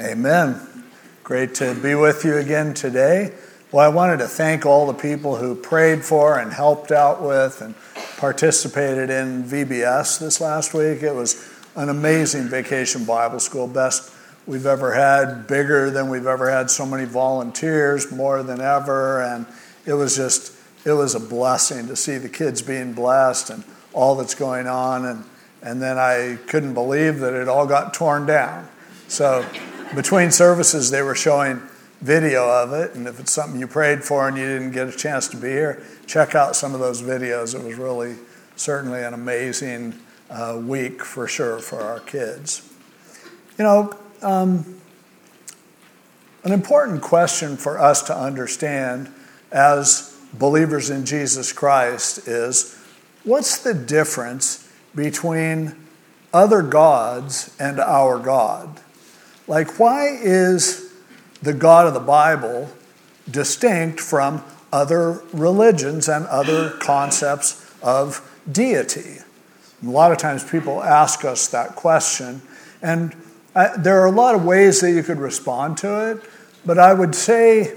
Amen. Great to be with you again today. Well, I wanted to thank all the people who prayed for and helped out with and participated in VBS this last week. It was an amazing vacation Bible school, best we've ever had, bigger than we've ever had, so many volunteers, more than ever. And it was just, it was a blessing to see the kids being blessed and all that's going on. And, and then I couldn't believe that it all got torn down. So between services, they were showing video of it. And if it's something you prayed for and you didn't get a chance to be here, check out some of those videos. It was really, certainly an amazing uh, week for sure for our kids. You know, um, an important question for us to understand as believers in Jesus Christ is what's the difference between other gods and our God? Like, why is the God of the Bible distinct from other religions and other concepts of deity? A lot of times people ask us that question, and I, there are a lot of ways that you could respond to it, but I would say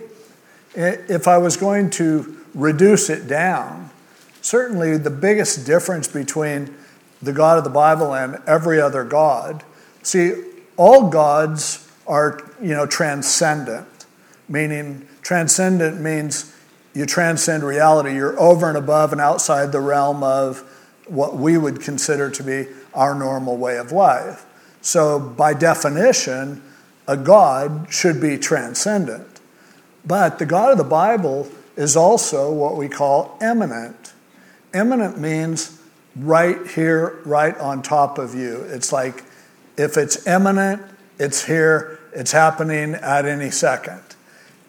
if I was going to reduce it down, certainly the biggest difference between the God of the Bible and every other God, see, all gods are you know transcendent, meaning transcendent means you transcend reality. You're over and above and outside the realm of what we would consider to be our normal way of life. So, by definition, a God should be transcendent. But the God of the Bible is also what we call eminent. Eminent means right here, right on top of you. It's like if it's eminent, it's here, it's happening at any second.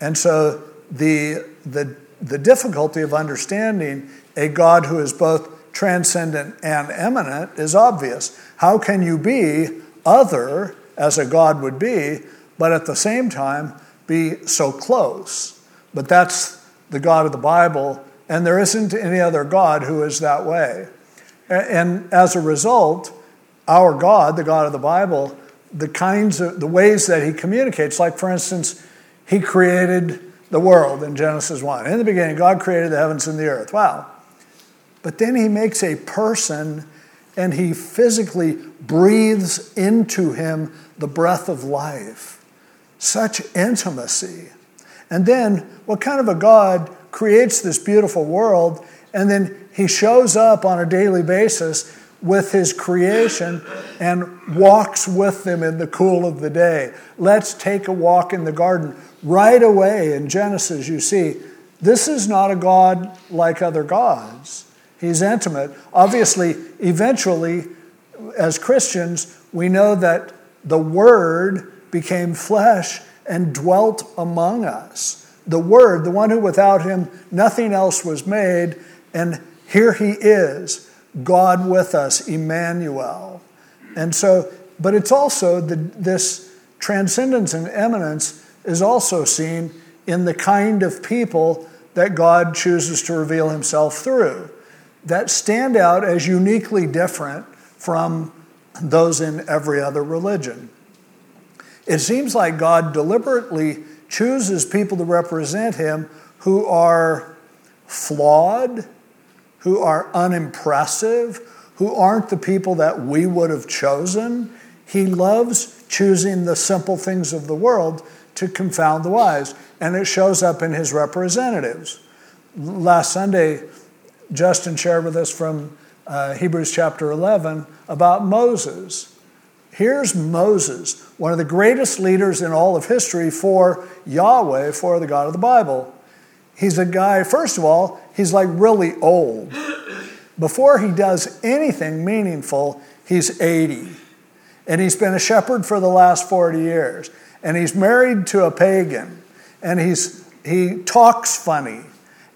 And so the, the, the difficulty of understanding a God who is both transcendent and eminent is obvious. How can you be other as a God would be, but at the same time be so close? But that's the God of the Bible, and there isn't any other God who is that way. And as a result, our God, the God of the Bible, the kinds of the ways that he communicates. Like, for instance, he created the world in Genesis 1. In the beginning, God created the heavens and the earth. Wow. But then he makes a person and he physically breathes into him the breath of life. Such intimacy. And then, what kind of a God creates this beautiful world and then he shows up on a daily basis with his creation and walks with them in the cool of the day. Let's take a walk in the garden. Right away in Genesis, you see, this is not a God like other gods. He's intimate. Obviously, eventually, as Christians, we know that the Word became flesh and dwelt among us. The Word, the one who without him nothing else was made, and here he is God with us, Emmanuel. And so, but it's also the, this transcendence and eminence is also seen in the kind of people that God chooses to reveal himself through that stand out as uniquely different from those in every other religion. It seems like God deliberately chooses people to represent him who are flawed who are unimpressive, who aren't the people that we would have chosen. He loves choosing the simple things of the world to confound the wise, and it shows up in his representatives. Last Sunday, Justin shared with us from uh, Hebrews chapter 11 about Moses. Here's Moses, one of the greatest leaders in all of history for Yahweh, for the God of the Bible. He's a guy, first of all, he's like really old. Before he does anything meaningful, he's 80. And he's been a shepherd for the last 40 years. And he's married to a pagan. And he's, he talks funny.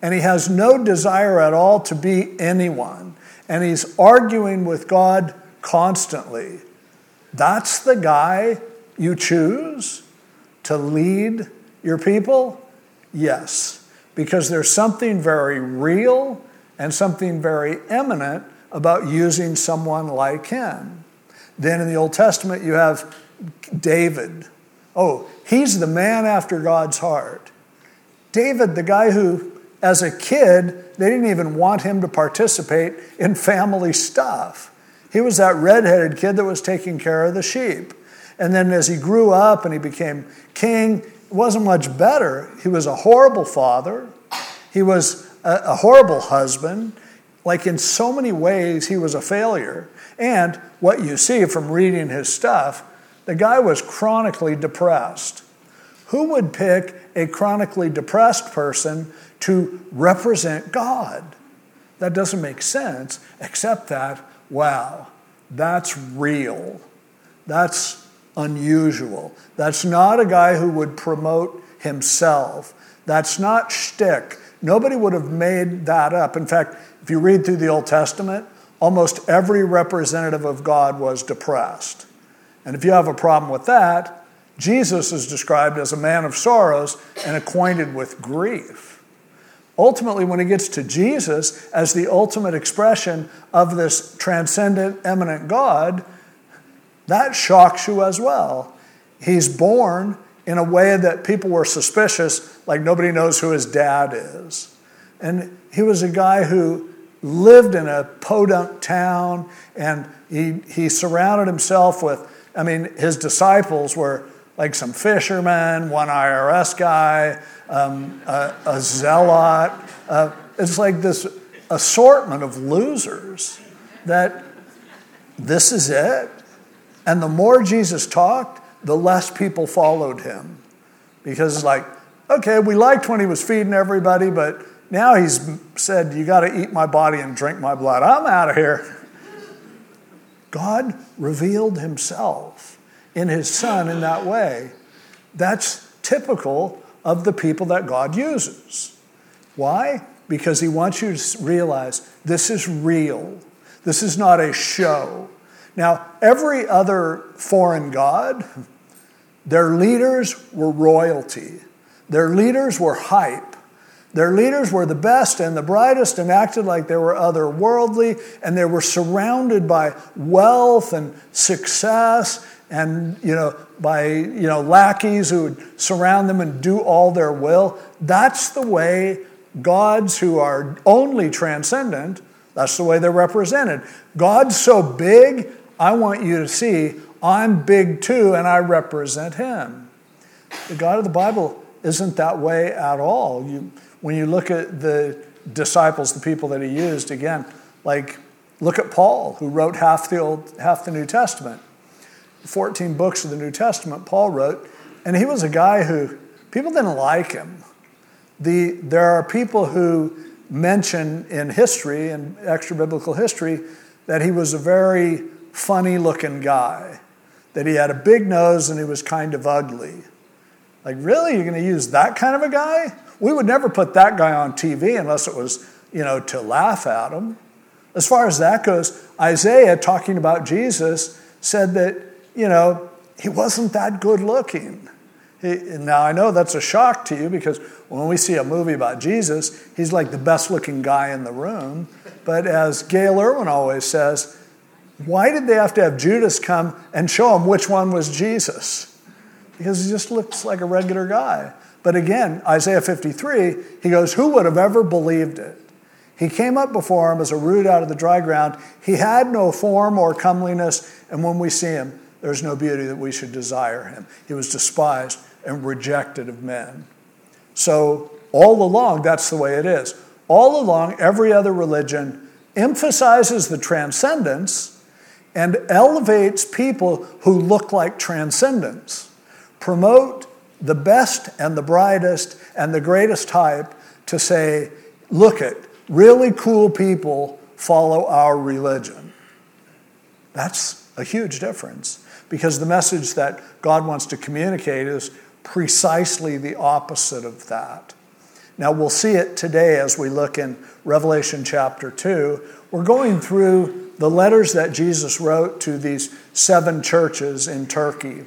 And he has no desire at all to be anyone. And he's arguing with God constantly. That's the guy you choose to lead your people? Yes because there's something very real and something very eminent about using someone like him. Then in the Old Testament, you have David, oh, he's the man after God's heart. David, the guy who, as a kid, they didn't even want him to participate in family stuff. He was that redheaded kid that was taking care of the sheep. And then as he grew up and he became king, wasn't much better. He was a horrible father. He was a, a horrible husband. Like in so many ways, he was a failure. And what you see from reading his stuff, the guy was chronically depressed. Who would pick a chronically depressed person to represent God? That doesn't make sense, except that, wow, that's real. That's unusual. That's not a guy who would promote himself. That's not shtick. Nobody would have made that up. In fact, if you read through the Old Testament, almost every representative of God was depressed. And if you have a problem with that, Jesus is described as a man of sorrows and acquainted with grief. Ultimately, when he gets to Jesus as the ultimate expression of this transcendent, eminent God, that shocks you as well. He's born in a way that people were suspicious, like nobody knows who his dad is. And he was a guy who lived in a podunk town and he, he surrounded himself with, I mean, his disciples were like some fishermen, one IRS guy, um, a, a, zealot. Uh, it's like this assortment of losers that this is it. And the more Jesus talked, the less people followed him. Because it's like, okay, we liked when he was feeding everybody, but now he's said, You got to eat my body and drink my blood. I'm out of here. God revealed himself in his son in that way. That's typical of the people that God uses. Why? Because he wants you to realize this is real. This is not a show. Now, every other foreign god, their leaders were royalty, their leaders were hype. Their leaders were the best and the brightest and acted like they were otherworldly, and they were surrounded by wealth and success and you know by you know lackeys who would surround them and do all their will. That's the way gods who are only transcendent that's the way they're represented. God's so big i want you to see i'm big too and i represent him the god of the bible isn't that way at all you when you look at the disciples, the people that he used, again, like look at Paul, who wrote half the old, half the New Testament. 14 books of the New Testament Paul wrote, and he was a guy who people didn't like him. The, there are people who mention in history and extra biblical history that he was a very funny looking guy, that he had a big nose and he was kind of ugly. Like, really? You're going to use that kind of a guy? We would never put that guy on TV unless it was, you know, to laugh at him. As far as that goes, Isaiah, talking about Jesus, said that, you know, he wasn't that good looking. He, now, I know that's a shock to you because when we see a movie about Jesus, he's like the best looking guy in the room. But as Gayle Erwin always says, why did they have to have Judas come and show him which one was Jesus? Because he just looks like a regular guy. But again, Isaiah 53, he goes, Who would have ever believed it? He came up before him as a root out of the dry ground. He had no form or comeliness, and when we see him, there's no beauty that we should desire him. He was despised and rejected of men. So, all along, that's the way it is. All along, every other religion emphasizes the transcendence and elevates people who look like transcendence, promote the best and the brightest and the greatest type to say, look at really cool people follow our religion. That's a huge difference because the message that God wants to communicate is precisely the opposite of that. Now, we'll see it today as we look in Revelation chapter 2. We're going through the letters that Jesus wrote to these seven churches in Turkey.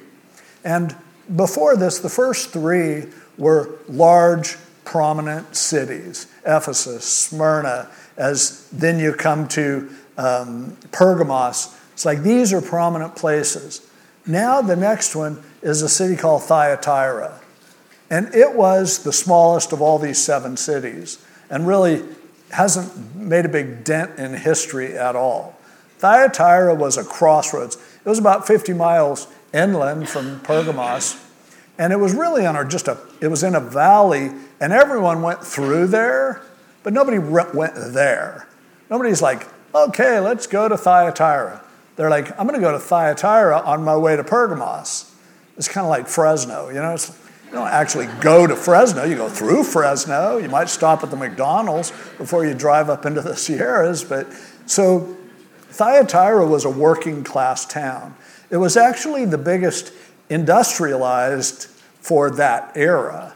And before this, the first three were large, prominent cities Ephesus, Smyrna, as then you come to um, Pergamos. It's like these are prominent places. Now, the next one is a city called Thyatira. And it was the smallest of all these seven cities and really hasn't made a big dent in history at all. Thyatira was a crossroads. It was about 50 miles inland from Pergamos, and it was really on a, just a, it was in a valley, and everyone went through there, but nobody went there. Nobody's like, okay, let's go to Thyatira. They're like, I'm going to go to Thyatira on my way to Pergamos. It's kind of like Fresno, you know? It's, you don't actually go to Fresno, you go through Fresno. You might stop at the McDonald's before you drive up into the Sierras. But so Thyatira was a working class town. It was actually the biggest industrialized for that era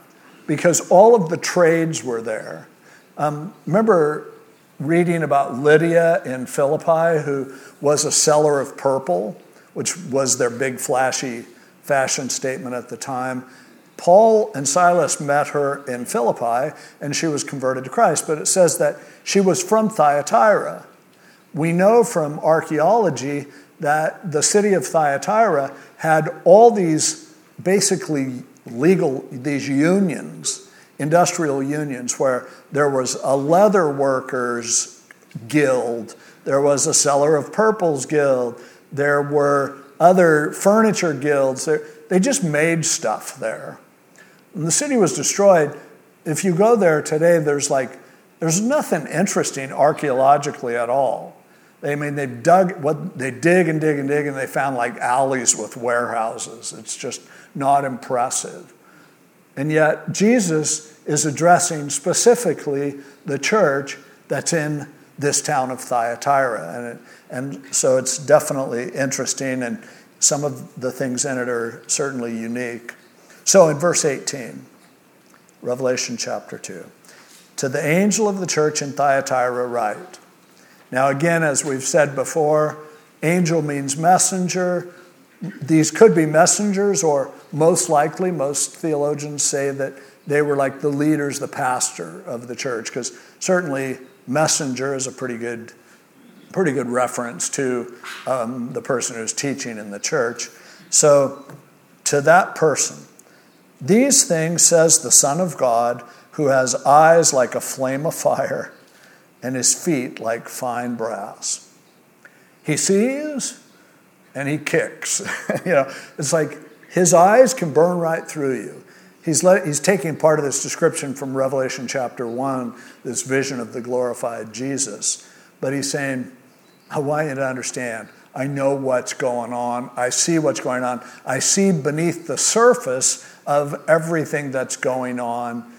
because all of the trades were there. Um, remember reading about Lydia in Philippi, who was a seller of purple, which was their big flashy fashion statement at the time. Paul and Silas met her in Philippi and she was converted to Christ, but it says that she was from Thyatira. We know from archaeology that the city of Thyatira had all these basically legal, these unions, industrial unions, where there was a leather workers guild, there was a seller of purples guild, there were other furniture guilds. They just made stuff there. When the city was destroyed, if you go there today, there's like, there's nothing interesting archaeologically at all. I mean, they dug what they dig and dig and dig, and they found like alleys with warehouses. It's just not impressive. And yet, Jesus is addressing specifically the church that's in this town of Thyatira. And, it, and so it's definitely interesting, and some of the things in it are certainly unique. So in verse 18, Revelation chapter 2, to the angel of the church in Thyatira, write, now, again, as we've said before, angel means messenger. These could be messengers, or most likely, most theologians say that they were like the leaders, the pastor of the church, because certainly messenger is a pretty good, pretty good reference to um, the person who's teaching in the church. So, to that person, these things says the Son of God, who has eyes like a flame of fire and his feet like fine brass. He sees and he kicks. you know, it's like his eyes can burn right through you. He's, let, he's taking part of this description from Revelation chapter 1, this vision of the glorified Jesus. But he's saying, I want you to understand. I know what's going on. I see what's going on. I see beneath the surface of everything that's going on,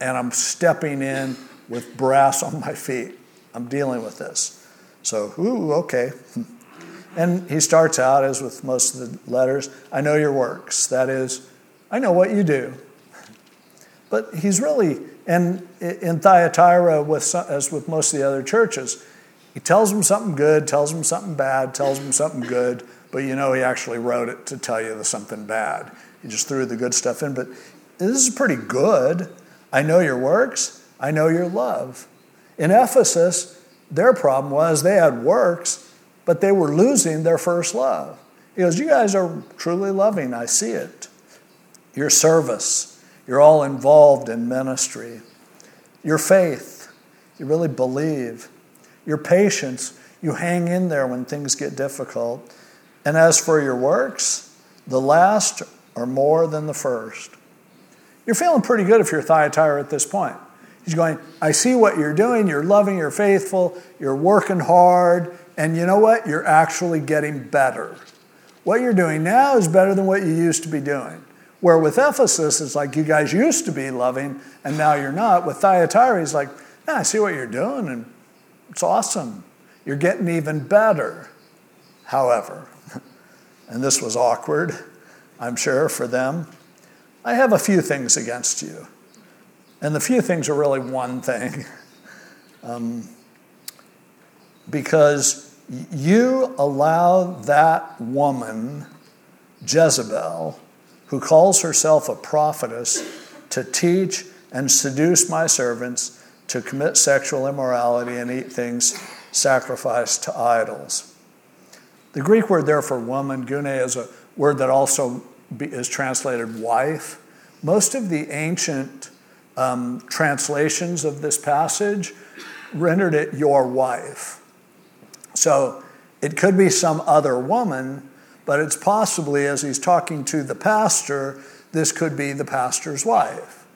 and I'm stepping in with brass on my feet. I'm dealing with this. So, ooh, okay. And he starts out, as with most of the letters, I know your works. That is, I know what you do. But he's really, and in Thyatira, with, as with most of the other churches, he tells them something good, tells them something bad, tells them something good, but you know he actually wrote it to tell you the something bad. He just threw the good stuff in. But this is pretty good. I know your works. I know your love. In Ephesus, their problem was they had works, but they were losing their first love. He goes, You guys are truly loving. I see it. Your service, you're all involved in ministry. Your faith, you really believe. Your patience, you hang in there when things get difficult. And as for your works, the last are more than the first. You're feeling pretty good if you're Thyatira at this point. He's going, I see what you're doing. You're loving, you're faithful, you're working hard, and you know what? You're actually getting better. What you're doing now is better than what you used to be doing. Where with Ephesus, it's like you guys used to be loving, and now you're not. With Thyatira, he's like, I see what you're doing, and it's awesome. You're getting even better. However, and this was awkward, I'm sure, for them, I have a few things against you. And the few things are really one thing. Um, because you allow that woman, Jezebel, who calls herself a prophetess, to teach and seduce my servants to commit sexual immorality and eat things sacrificed to idols. The Greek word there for woman, gune, is a word that also is translated wife. Most of the ancient um, translations of this passage rendered it your wife. So it could be some other woman, but it's possibly, as he's talking to the pastor, this could be the pastor's wife.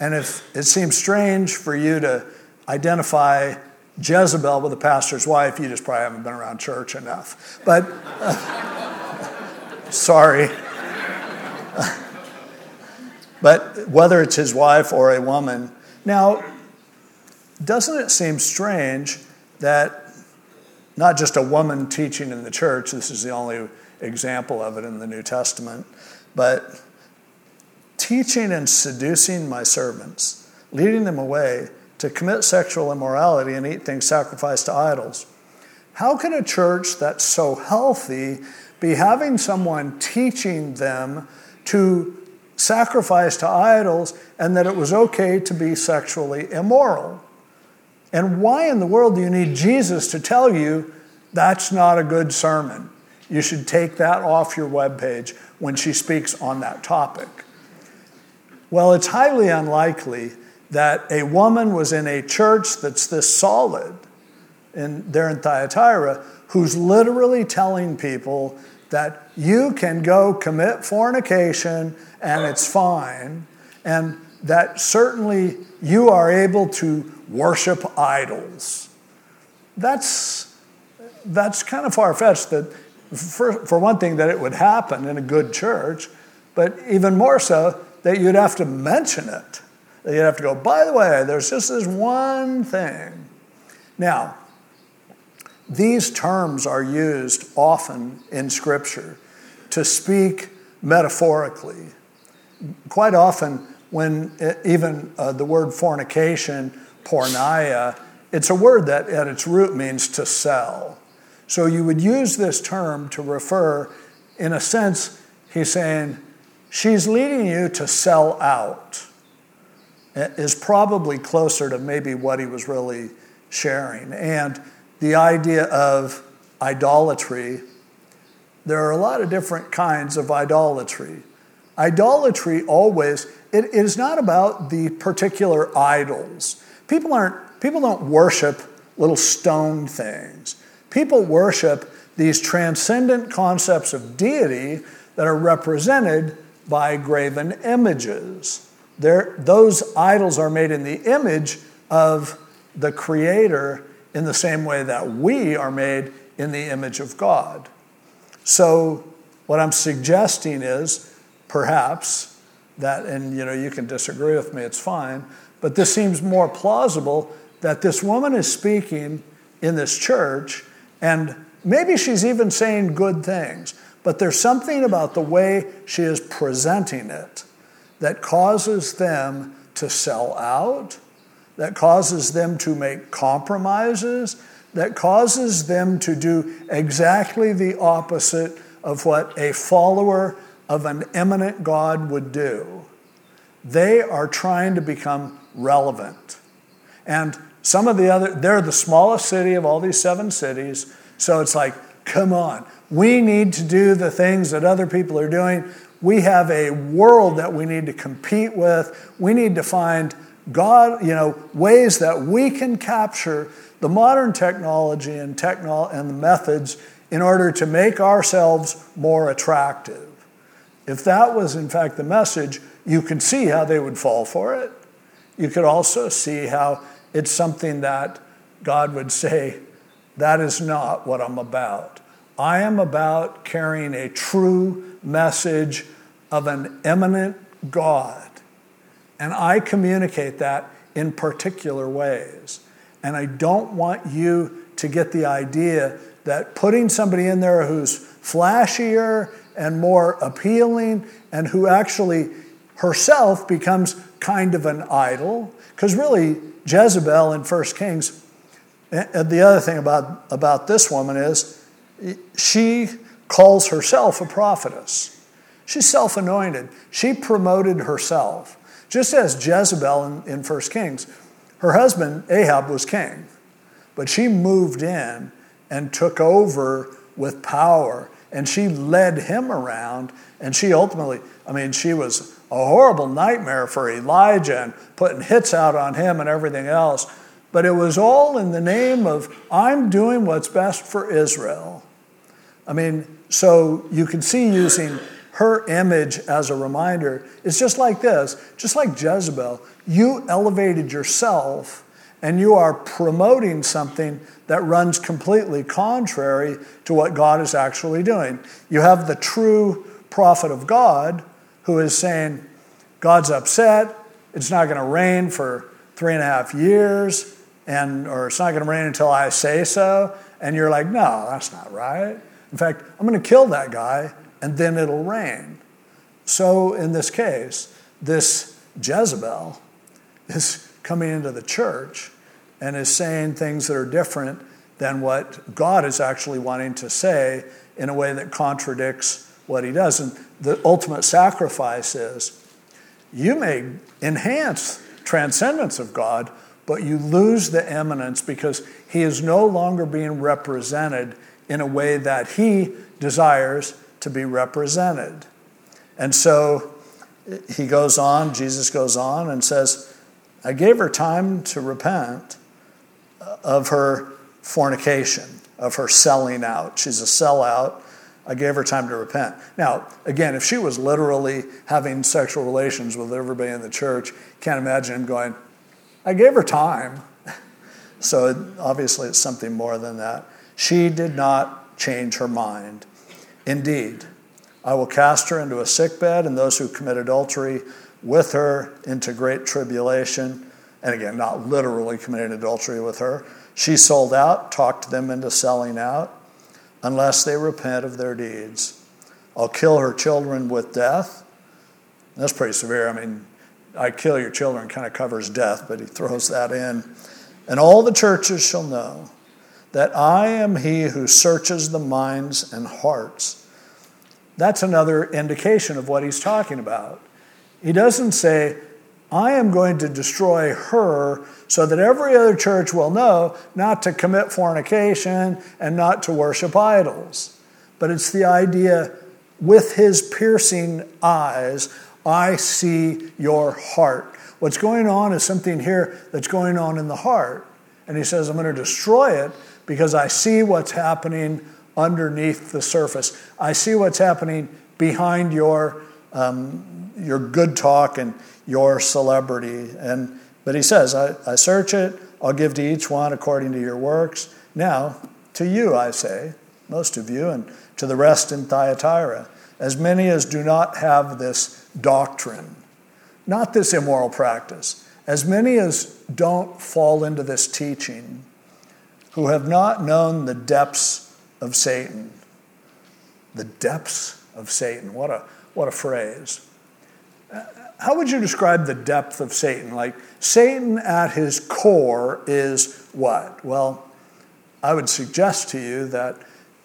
And if it seems strange for you to identify Jezebel with the pastor's wife, you just probably haven't been around church enough. But uh, sorry. but whether it's his wife or a woman, now, doesn't it seem strange that not just a woman teaching in the church, this is the only example of it in the New Testament, but teaching and seducing my servants, leading them away to commit sexual immorality and eat things sacrificed to idols. How can a church that's so healthy be having someone teaching them to sacrifice to idols and that it was okay to be sexually immoral? And why in the world do you need Jesus to tell you that's not a good sermon? You should take that off your webpage when she speaks on that topic. Well, it's highly unlikely that a woman was in a church that's this solid in, there in Thyatira who's literally telling people that you can go commit fornication and it's fine, and that certainly you are able to worship idols. That's, that's kind of far fetched that, for, for one thing, that it would happen in a good church, but even more so, that you'd have to mention it. That You'd have to go, by the way, there's just this one thing. Now, these terms are used often in Scripture to speak metaphorically. Quite often, when even uh, the word fornication, porneia, it's a word that at its root means to sell. So you would use this term to refer, in a sense, he's saying, she's leading you to sell out is probably closer to maybe what he was really sharing. And the idea of idolatry, there are a lot of different kinds of idolatry. Idolatry always, it is not about the particular idols. People aren't, people don't worship little stone things. People worship these transcendent concepts of deity that are represented by graven images. They're, those idols are made in the image of the Creator in the same way that we are made in the image of God. So, what I'm suggesting is perhaps that, and you know, you can disagree with me, it's fine, but this seems more plausible that this woman is speaking in this church, and maybe she's even saying good things, but there's something about the way she is presenting it that causes them to sell out, that causes them to make compromises, that causes them to do exactly the opposite of what a follower of an eminent God would do. They are trying to become relevant. And some of the other, they're the smallest city of all these seven cities. So it's like, come on, we need to do the things that other people are doing. We have a world that we need to compete with. We need to find God, you know, ways that we can capture the modern technology and techno- and the methods in order to make ourselves more attractive. If that was in fact the message, you can see how they would fall for it. You could also see how it's something that God would say, that is not what I'm about. I am about carrying a true message of an immanent God. And I communicate that in particular ways. And I don't want you to get the idea that putting somebody in there who's flashier and more appealing and who actually herself becomes kind of an idol, because really, Jezebel in 1 Kings, the other thing about, about this woman is she calls herself a prophetess. She's self anointed. She promoted herself. Just as Jezebel in, in 1 Kings, her husband Ahab was king, but she moved in and took over with power and she led him around. And she ultimately, I mean, she was a horrible nightmare for Elijah and putting hits out on him and everything else. But it was all in the name of, I'm doing what's best for Israel. I mean, so you can see using her image as a reminder. It's just like this, just like Jezebel. You elevated yourself and you are promoting something that runs completely contrary to what God is actually doing. You have the true prophet of God who is saying, God's upset, it's not going to rain for three and a half years, and or it's not going to rain until I say so. And you're like, no, that's not right. In fact, I'm going to kill that guy, and then it'll rain. So in this case, this Jezebel is coming into the church and is saying things that are different than what God is actually wanting to say in a way that contradicts what he does. And the ultimate sacrifice is you may enhance transcendence of God, but you lose the eminence because he is no longer being represented in a way that he desires to be represented. And so he goes on, Jesus goes on and says, I gave her time to repent of her fornication, of her selling out. She's a sellout. I gave her time to repent. Now, again, if she was literally having sexual relations with everybody in the church, can't imagine him going, I gave her time. so obviously, it's something more than that. She did not change her mind. Indeed, I will cast her into a sick bed, and those who commit adultery with her into great tribulation and again, not literally committing adultery with her. She sold out, talked them into selling out, unless they repent of their deeds. I'll kill her children with death. That's pretty severe. I mean, I kill your children kind of covers death, but he throws that in. And all the churches shall know that I am he who searches the minds and hearts. That's another indication of what he's talking about. He doesn't say, I am going to destroy her so that every other church will know not to commit fornication and not to worship idols. But it's the idea with his piercing eyes, I see your heart. What's going on is something here that's going on in the heart. And he says, I'm going to destroy it because I see what's happening underneath the surface. I see what's happening behind your, um, your good talk and your celebrity. And, but he says, I, I search it, I'll give to each one according to your works. Now, to you I say, most of you, and to the rest in Thyatira, as many as do not have this doctrine, not this immoral practice, as many as don't fall into this teaching, who have not known the depths of Satan. The depths of Satan. What a, what a phrase how would you describe the depth of Satan? Like, Satan at his core is what? Well, I would suggest to you that,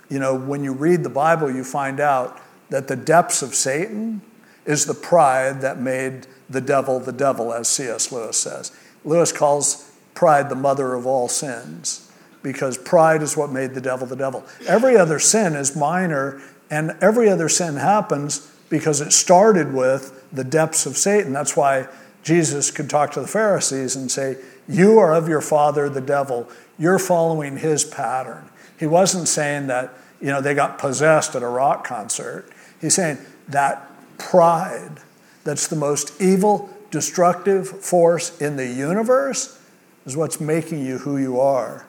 you know, when you read the Bible, you find out that the depths of Satan is the pride that made the devil the devil, as C.S. Lewis says. Lewis calls pride the mother of all sins because pride is what made the devil the devil. Every other sin is minor, and every other sin happens because it started with the depths of Satan. That's why Jesus could talk to the Pharisees and say, You are of your father, the devil. You're following his pattern. He wasn't saying that, you know, they got possessed at a rock concert. He's saying that pride that's the most evil, destructive force in the universe is what's making you who you are.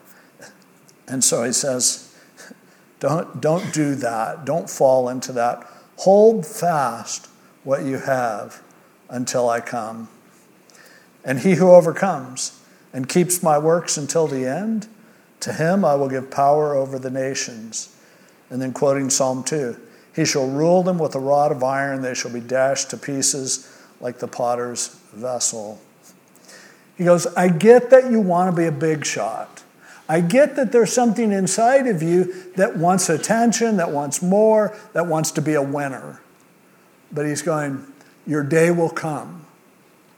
And so he says, don't, don't do that. Don't fall into that Hold fast what you have until I come. And he who overcomes and keeps my works until the end, to him I will give power over the nations. And then quoting Psalm 2 He shall rule them with a rod of iron, they shall be dashed to pieces like the potter's vessel. He goes, I get that you want to be a big shot. I get that there's something inside of you that wants attention, that wants more, that wants to be a winner. But he's going, Your day will come.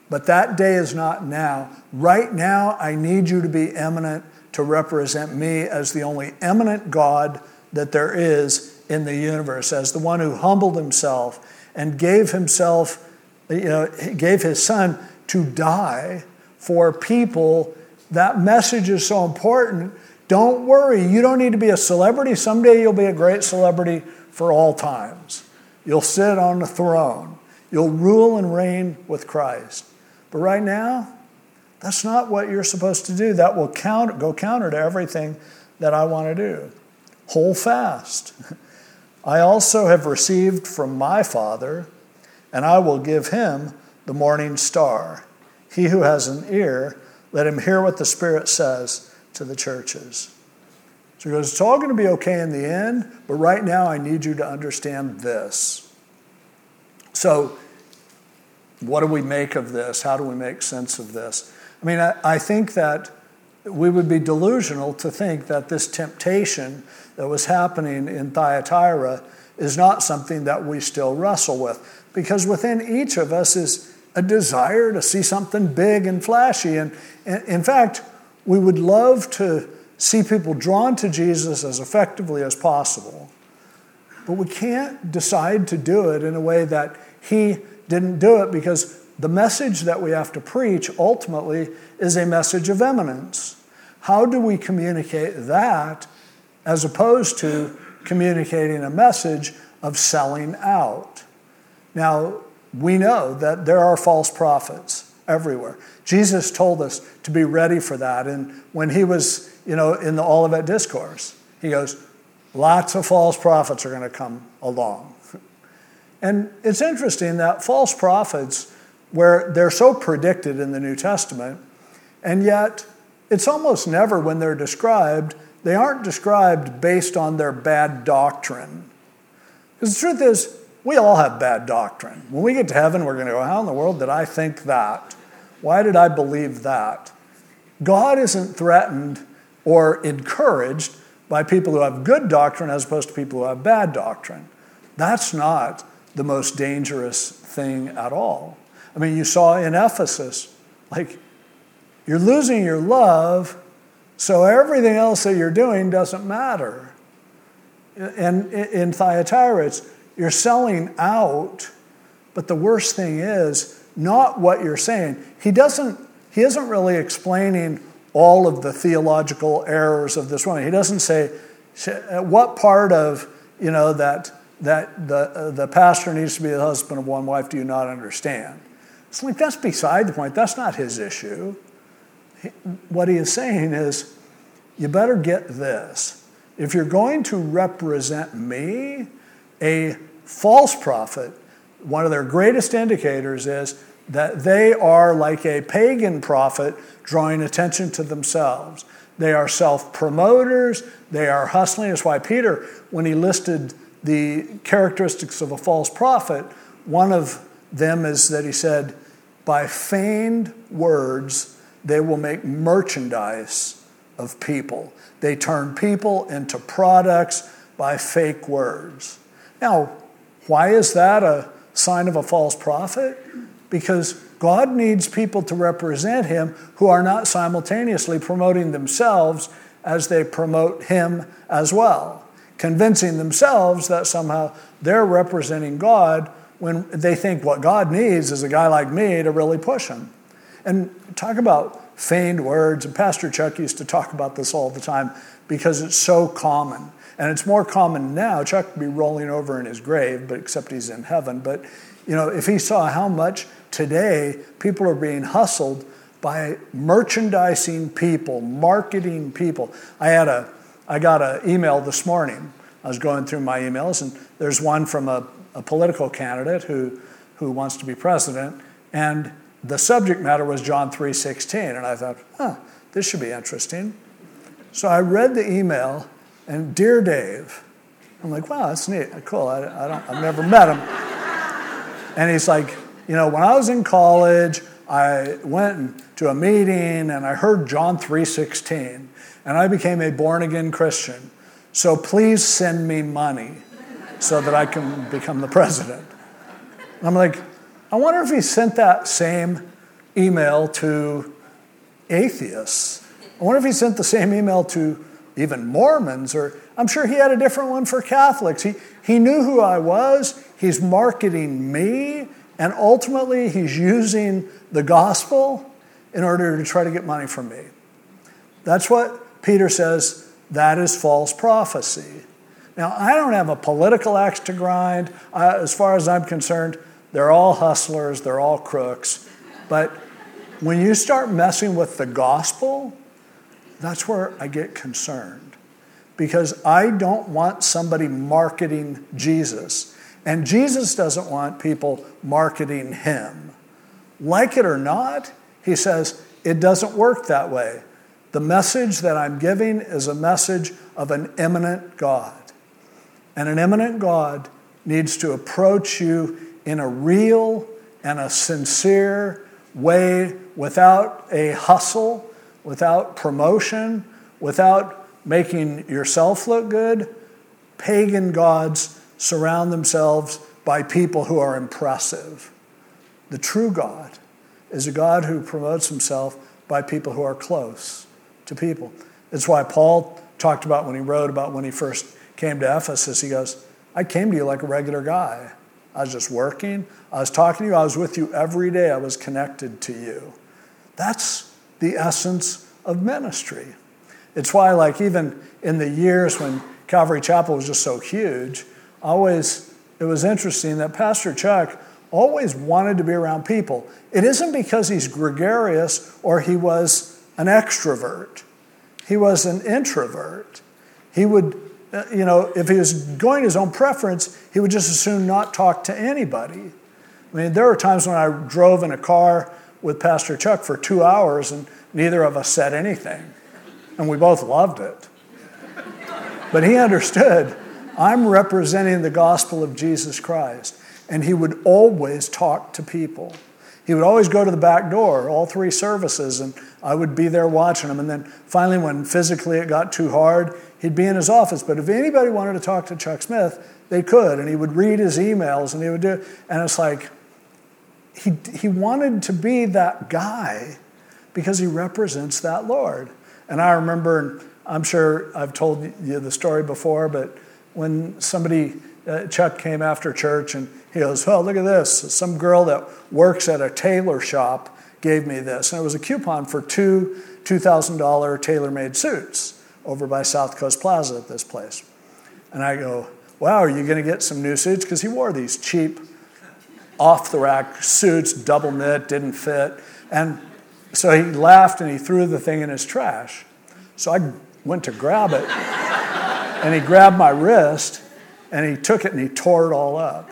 But that day is not now. Right now, I need you to be eminent to represent me as the only eminent God that there is in the universe as the one who humbled himself and gave himself, you know, gave his son to die for people. That message is so important. Don't worry, you don't need to be a celebrity. Someday you'll be a great celebrity for all times. You'll sit on the throne. You'll rule and reign with Christ. But right now, that's not what you're supposed to do. That will counter, go counter to everything that I want to do. Hold fast. I also have received from my Father, and I will give him the morning star. He who has an ear, let him hear what the Spirit says to the churches. So he goes, It's all going to be okay in the end, but right now I need you to understand this. So, what do we make of this? How do we make sense of this? I mean, I, I think that we would be delusional to think that this temptation that was happening in Thyatira is not something that we still wrestle with. Because within each of us is a desire to see something big and flashy. And, and in fact, we would love to see people drawn to Jesus as effectively as possible. But we can't decide to do it in a way that He didn't do it because the message that we have to preach ultimately is a message of eminence. How do we communicate that as opposed to communicating a message of selling out? Now, we know that there are false prophets everywhere. Jesus told us to be ready for that. And when he was, you know, in the Olivet Discourse, he goes, lots of false prophets are going to come along. And it's interesting that false prophets where they're so predicted in the New Testament, and yet it's almost never when they're described, they aren't described based on their bad doctrine. Because the truth is, we all have bad doctrine. When we get to heaven, we're going to go, How in the world did I think that? Why did I believe that? God isn't threatened or encouraged by people who have good doctrine as opposed to people who have bad doctrine. That's not the most dangerous thing at all. I mean, you saw in Ephesus, like, you're losing your love, so everything else that you're doing doesn't matter. And in Thyatira, it's you're selling out, but the worst thing is not what you're saying. He doesn't, he isn't really explaining all of the theological errors of this woman. He doesn't say what part of, you know, that, that the, uh, the pastor needs to be the husband of one wife do you not understand? It's like, that's beside the point. That's not his issue. What he is saying is, you better get this. If you're going to represent me, a false prophet, one of their greatest indicators is that they are like a pagan prophet drawing attention to themselves. They are self promoters, they are hustling. That's why Peter, when he listed the characteristics of a false prophet, one of them is that he said, by feigned words, they will make merchandise of people. They turn people into products by fake words. Now, why is that a sign of a false prophet? Because God needs people to represent Him who are not simultaneously promoting themselves as they promote Him as well, convincing themselves that somehow they're representing God when they think what God needs is a guy like me to really push him. And talk about feigned words, and Pastor Chuck used to talk about this all the time because it's so common. And it's more common now. Chuck would be rolling over in his grave, but except he's in heaven. But you know, if he saw how much today people are being hustled by merchandising people, marketing people. I had a I got an email this morning. I was going through my emails, and there's one from a a political candidate who, who wants to be president, and the subject matter was John 3:16, and I thought, huh, this should be interesting. So I read the email, and dear Dave, I'm like, wow, that's neat, cool. I, I don't, I've never met him, and he's like, you know, when I was in college, I went to a meeting and I heard John 3:16, and I became a born again Christian. So please send me money so that I can become the president. I'm like, I wonder if he sent that same email to atheists. I wonder if he sent the same email to even Mormons, or I'm sure he had a different one for Catholics. He, he knew who I was. He's marketing me, and ultimately, he's using the gospel in order to try to get money from me. That's what Peter says that is false prophecy. Now, I don't have a political axe to grind. As far as I'm concerned, they're all hustlers, they're all crooks. But when you start messing with the gospel, that's where I get concerned. Because I don't want somebody marketing Jesus. And Jesus doesn't want people marketing him. Like it or not, he says, it doesn't work that way. The message that I'm giving is a message of an immanent God. And an immanent God needs to approach you in a real and a sincere way without a hustle, without promotion, without making yourself look good. Pagan gods surround themselves by people who are impressive. The true God is a God who promotes himself by people who are close to people. That's why Paul talked about when he wrote about when he first came to Ephesus, he goes, I came to you like a regular guy. I was just working. I was talking to you. I was with you every day. I was connected to you. That's the essence of ministry. It's why, like, even in the years when Calvary Chapel was just so huge, always it was interesting that Pastor Chuck always wanted to be around people. It isn't because he's gregarious or he was an extrovert. He was an introvert. He would uh, you know, if he was going his own preference, he would just as soon not talk to anybody. I mean, there were times when I drove in a car with Pastor Chuck for two hours and neither of us said anything. And we both loved it. But he understood I'm representing the gospel of Jesus Christ. And he would always talk to people. He would always go to the back door, all three services, and I would be there watching him. And then finally, when physically it got too hard, he'd be in his office. But if anybody wanted to talk to Chuck Smith, they could. And he would read his emails and he would do And it's like, he, he wanted to be that guy because he represents that Lord. And I remember, I'm sure I've told you the story before, but when somebody, uh, Chuck came after church and he goes, Oh, look at this. Some girl that works at a tailor shop gave me this. And it was a coupon for two $2,000 tailor made suits over by South Coast Plaza at this place. And I go, Wow, are you going to get some new suits? Because he wore these cheap, off the rack suits, double knit, didn't fit. And so he laughed and he threw the thing in his trash. So I went to grab it, and he grabbed my wrist and he took it and he tore it all up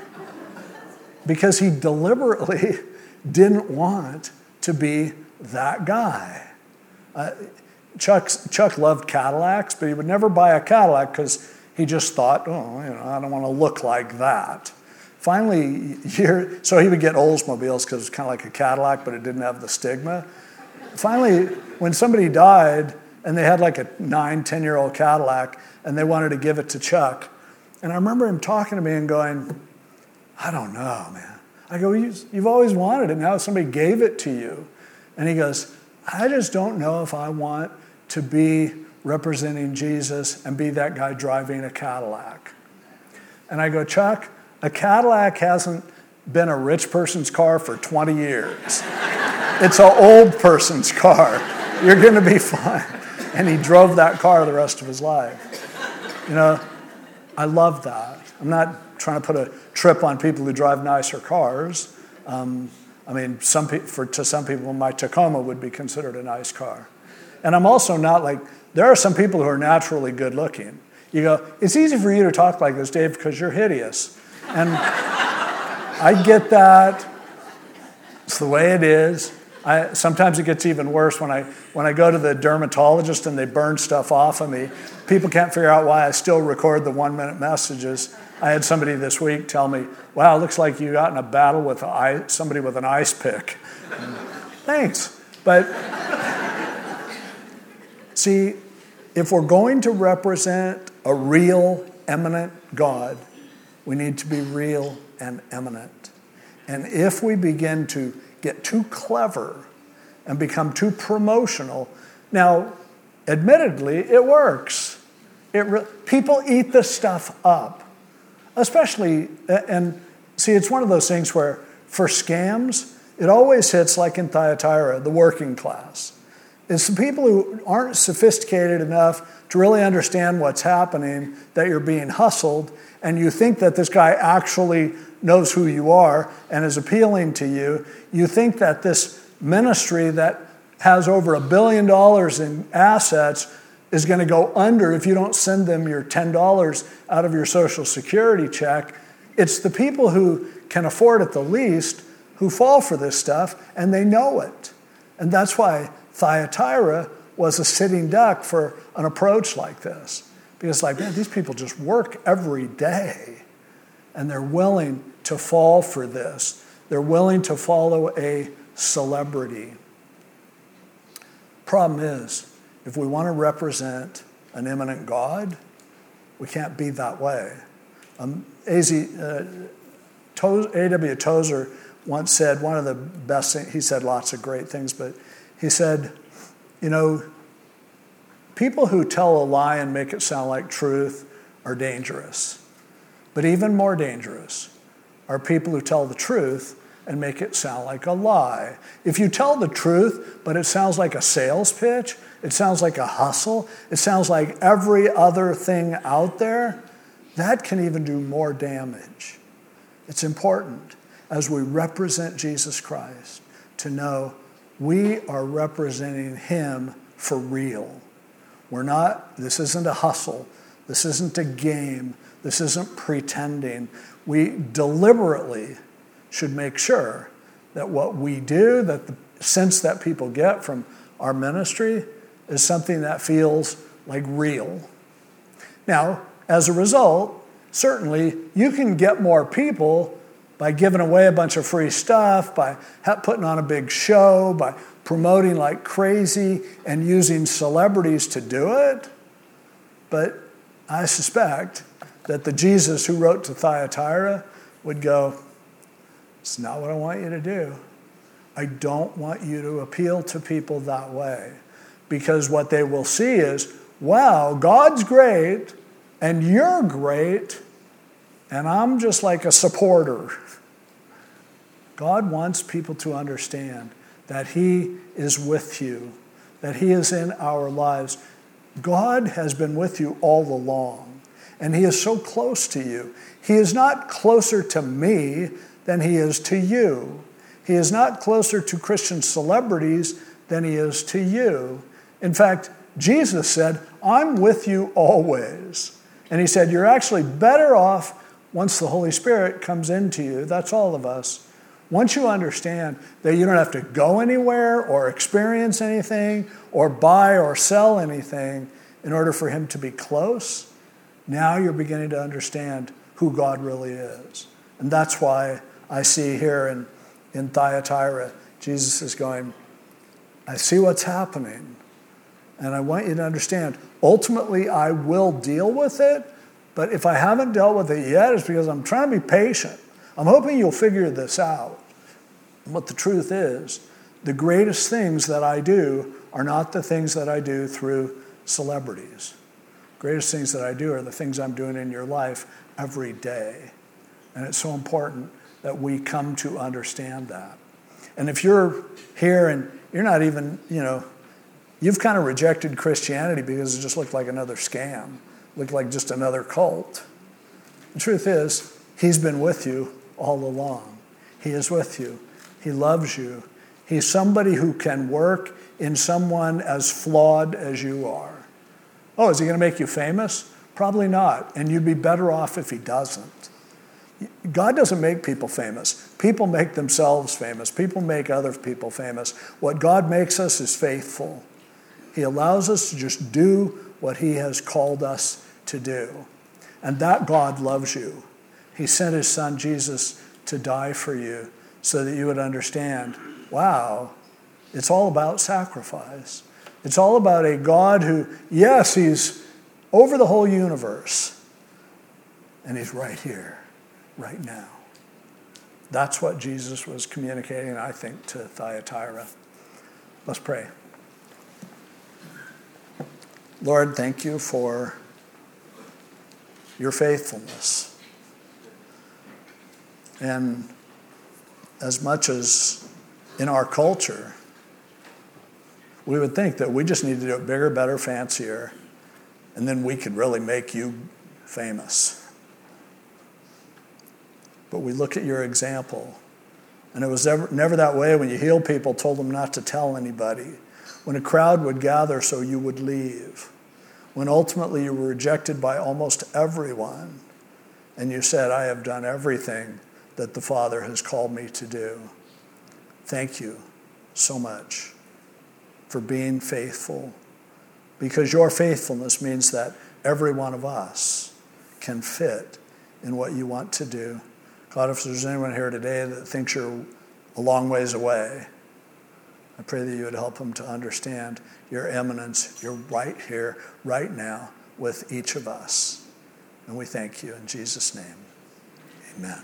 because he deliberately didn't want to be that guy. Uh, Chuck's, Chuck loved Cadillacs, but he would never buy a Cadillac because he just thought, oh, you know, I don't want to look like that. Finally, so he would get Oldsmobiles because it's kind of like a Cadillac, but it didn't have the stigma. Finally, when somebody died and they had like a nine, 10 year old Cadillac and they wanted to give it to Chuck, and I remember him talking to me and going, I don't know, man. I go, You've always wanted it. Now somebody gave it to you. And he goes, I just don't know if I want to be representing Jesus and be that guy driving a Cadillac. And I go, Chuck, a Cadillac hasn't been a rich person's car for 20 years. it's an old person's car. You're going to be fine. And he drove that car the rest of his life. You know, I love that. I'm not trying to put a trip on people who drive nicer cars. Um, I mean, some pe- for, to some people, my Tacoma would be considered a nice car. And I'm also not like, there are some people who are naturally good looking. You go, it's easy for you to talk like this, Dave, because you're hideous. And I get that. It's the way it is. I, sometimes it gets even worse when I, when I go to the dermatologist and they burn stuff off of me. People can't figure out why I still record the one minute messages. I had somebody this week tell me, wow, looks like you got in a battle with somebody with an ice pick. Thanks. But see, if we're going to represent a real, immanent God, we need to be real and immanent. And if we begin to get too clever and become too promotional, now, admittedly, it works. It re- people eat this stuff up, especially, and see, it's one of those things where for scams, it always hits like in Thyatira, the working class. It's the people who aren't sophisticated enough to really understand what's happening that you're being hustled, and you think that this guy actually knows who you are and is appealing to you. You think that this ministry that has over a billion dollars in assets is going to go under if you don't send them your $10 out of your Social Security check. It's the people who can afford it the least who fall for this stuff, and they know it. And that's why Thyatira was a sitting duck for an approach like this. Because, like, man, these people just work every day, and they're willing to fall for this. They're willing to follow a celebrity. Problem is, if we want to represent an immanent God, we can't be that way. Um, A.Z. Uh, A.W. Tozer once said one of the best things, he said lots of great things, but he said, you know, people who tell a lie and make it sound like truth are dangerous. But even more dangerous are people who tell the truth and make it sound like a lie. If you tell the truth, but it sounds like a sales pitch, it sounds like a hustle, it sounds like every other thing out there, that can even do more damage. It's important as we represent Jesus Christ to know we are representing Him for real. We're not, this isn't a hustle, this isn't a game, this isn't pretending. We deliberately should make sure that what we do, that the sense that people get from our ministry, is something that feels like real. Now, as a result, certainly you can get more people by giving away a bunch of free stuff, by putting on a big show, by promoting like crazy and using celebrities to do it. But I suspect that the Jesus who wrote to Thyatira would go, It's not what I want you to do. I don't want you to appeal to people that way. Because what they will see is, wow, God's great, and you're great, and I'm just like a supporter. God wants people to understand that He is with you, that He is in our lives. God has been with you all along, and He is so close to you. He is not closer to me than He is to you. He is not closer to Christian celebrities than He is to you. In fact, Jesus said, I'm with you always. And He said, You're actually better off once the Holy Spirit comes into you. That's all of us once you understand that you don't have to go anywhere or experience anything or buy or sell anything in order for Him to be close, now you're beginning to understand who God really is. And that's why I see here in, in Thyatira, Jesus is going, I see what's happening. And I want you to understand, ultimately, I will deal with it. But if I haven't dealt with it yet, it's because I'm trying to be patient. I'm hoping you'll figure this out. But the truth is, the greatest things that I do are not the things that I do through celebrities. Greatest things that I do are the things I'm doing in your life every day. And it's so important that we come to understand that. And if you're here and you're not even, you know, you've kind of rejected Christianity because it just looked like another scam, looked like just another cult. The truth is, He's been with you all along. He is with you. He loves you. He's somebody who can work in someone as flawed as you are. Oh, is he going to make you famous? Probably not. And you'd be better off if he doesn't. God doesn't make people famous. People make themselves famous. People make other people famous. What God makes us is faithful. He allows us to just do what He has called us to do. And that God loves you. He sent His Son Jesus to die for you so that you would understand wow, it's all about sacrifice. It's all about a God who, yes, He's over the whole universe, and He's right here, right now. That's what Jesus was communicating, I think, to Thyatira. Let's pray. Lord, thank you for your faithfulness. And as much as in our culture, we would think that we just need to do it bigger, better, fancier, and then we could really make you famous. But we look at your example, and it was never, never that way when you healed people, told them not to tell anybody. When a crowd would gather so you would leave. When ultimately you were rejected by almost everyone, and you said, I have done everything that the Father has called me to do. Thank you so much for being faithful, because your faithfulness means that every one of us can fit in what you want to do. God, if there's anyone here today that thinks you're a long ways away, I pray that you would help them to understand your immanence. You're right here, right now, with each of us. And we thank you in Jesus' name. Amen.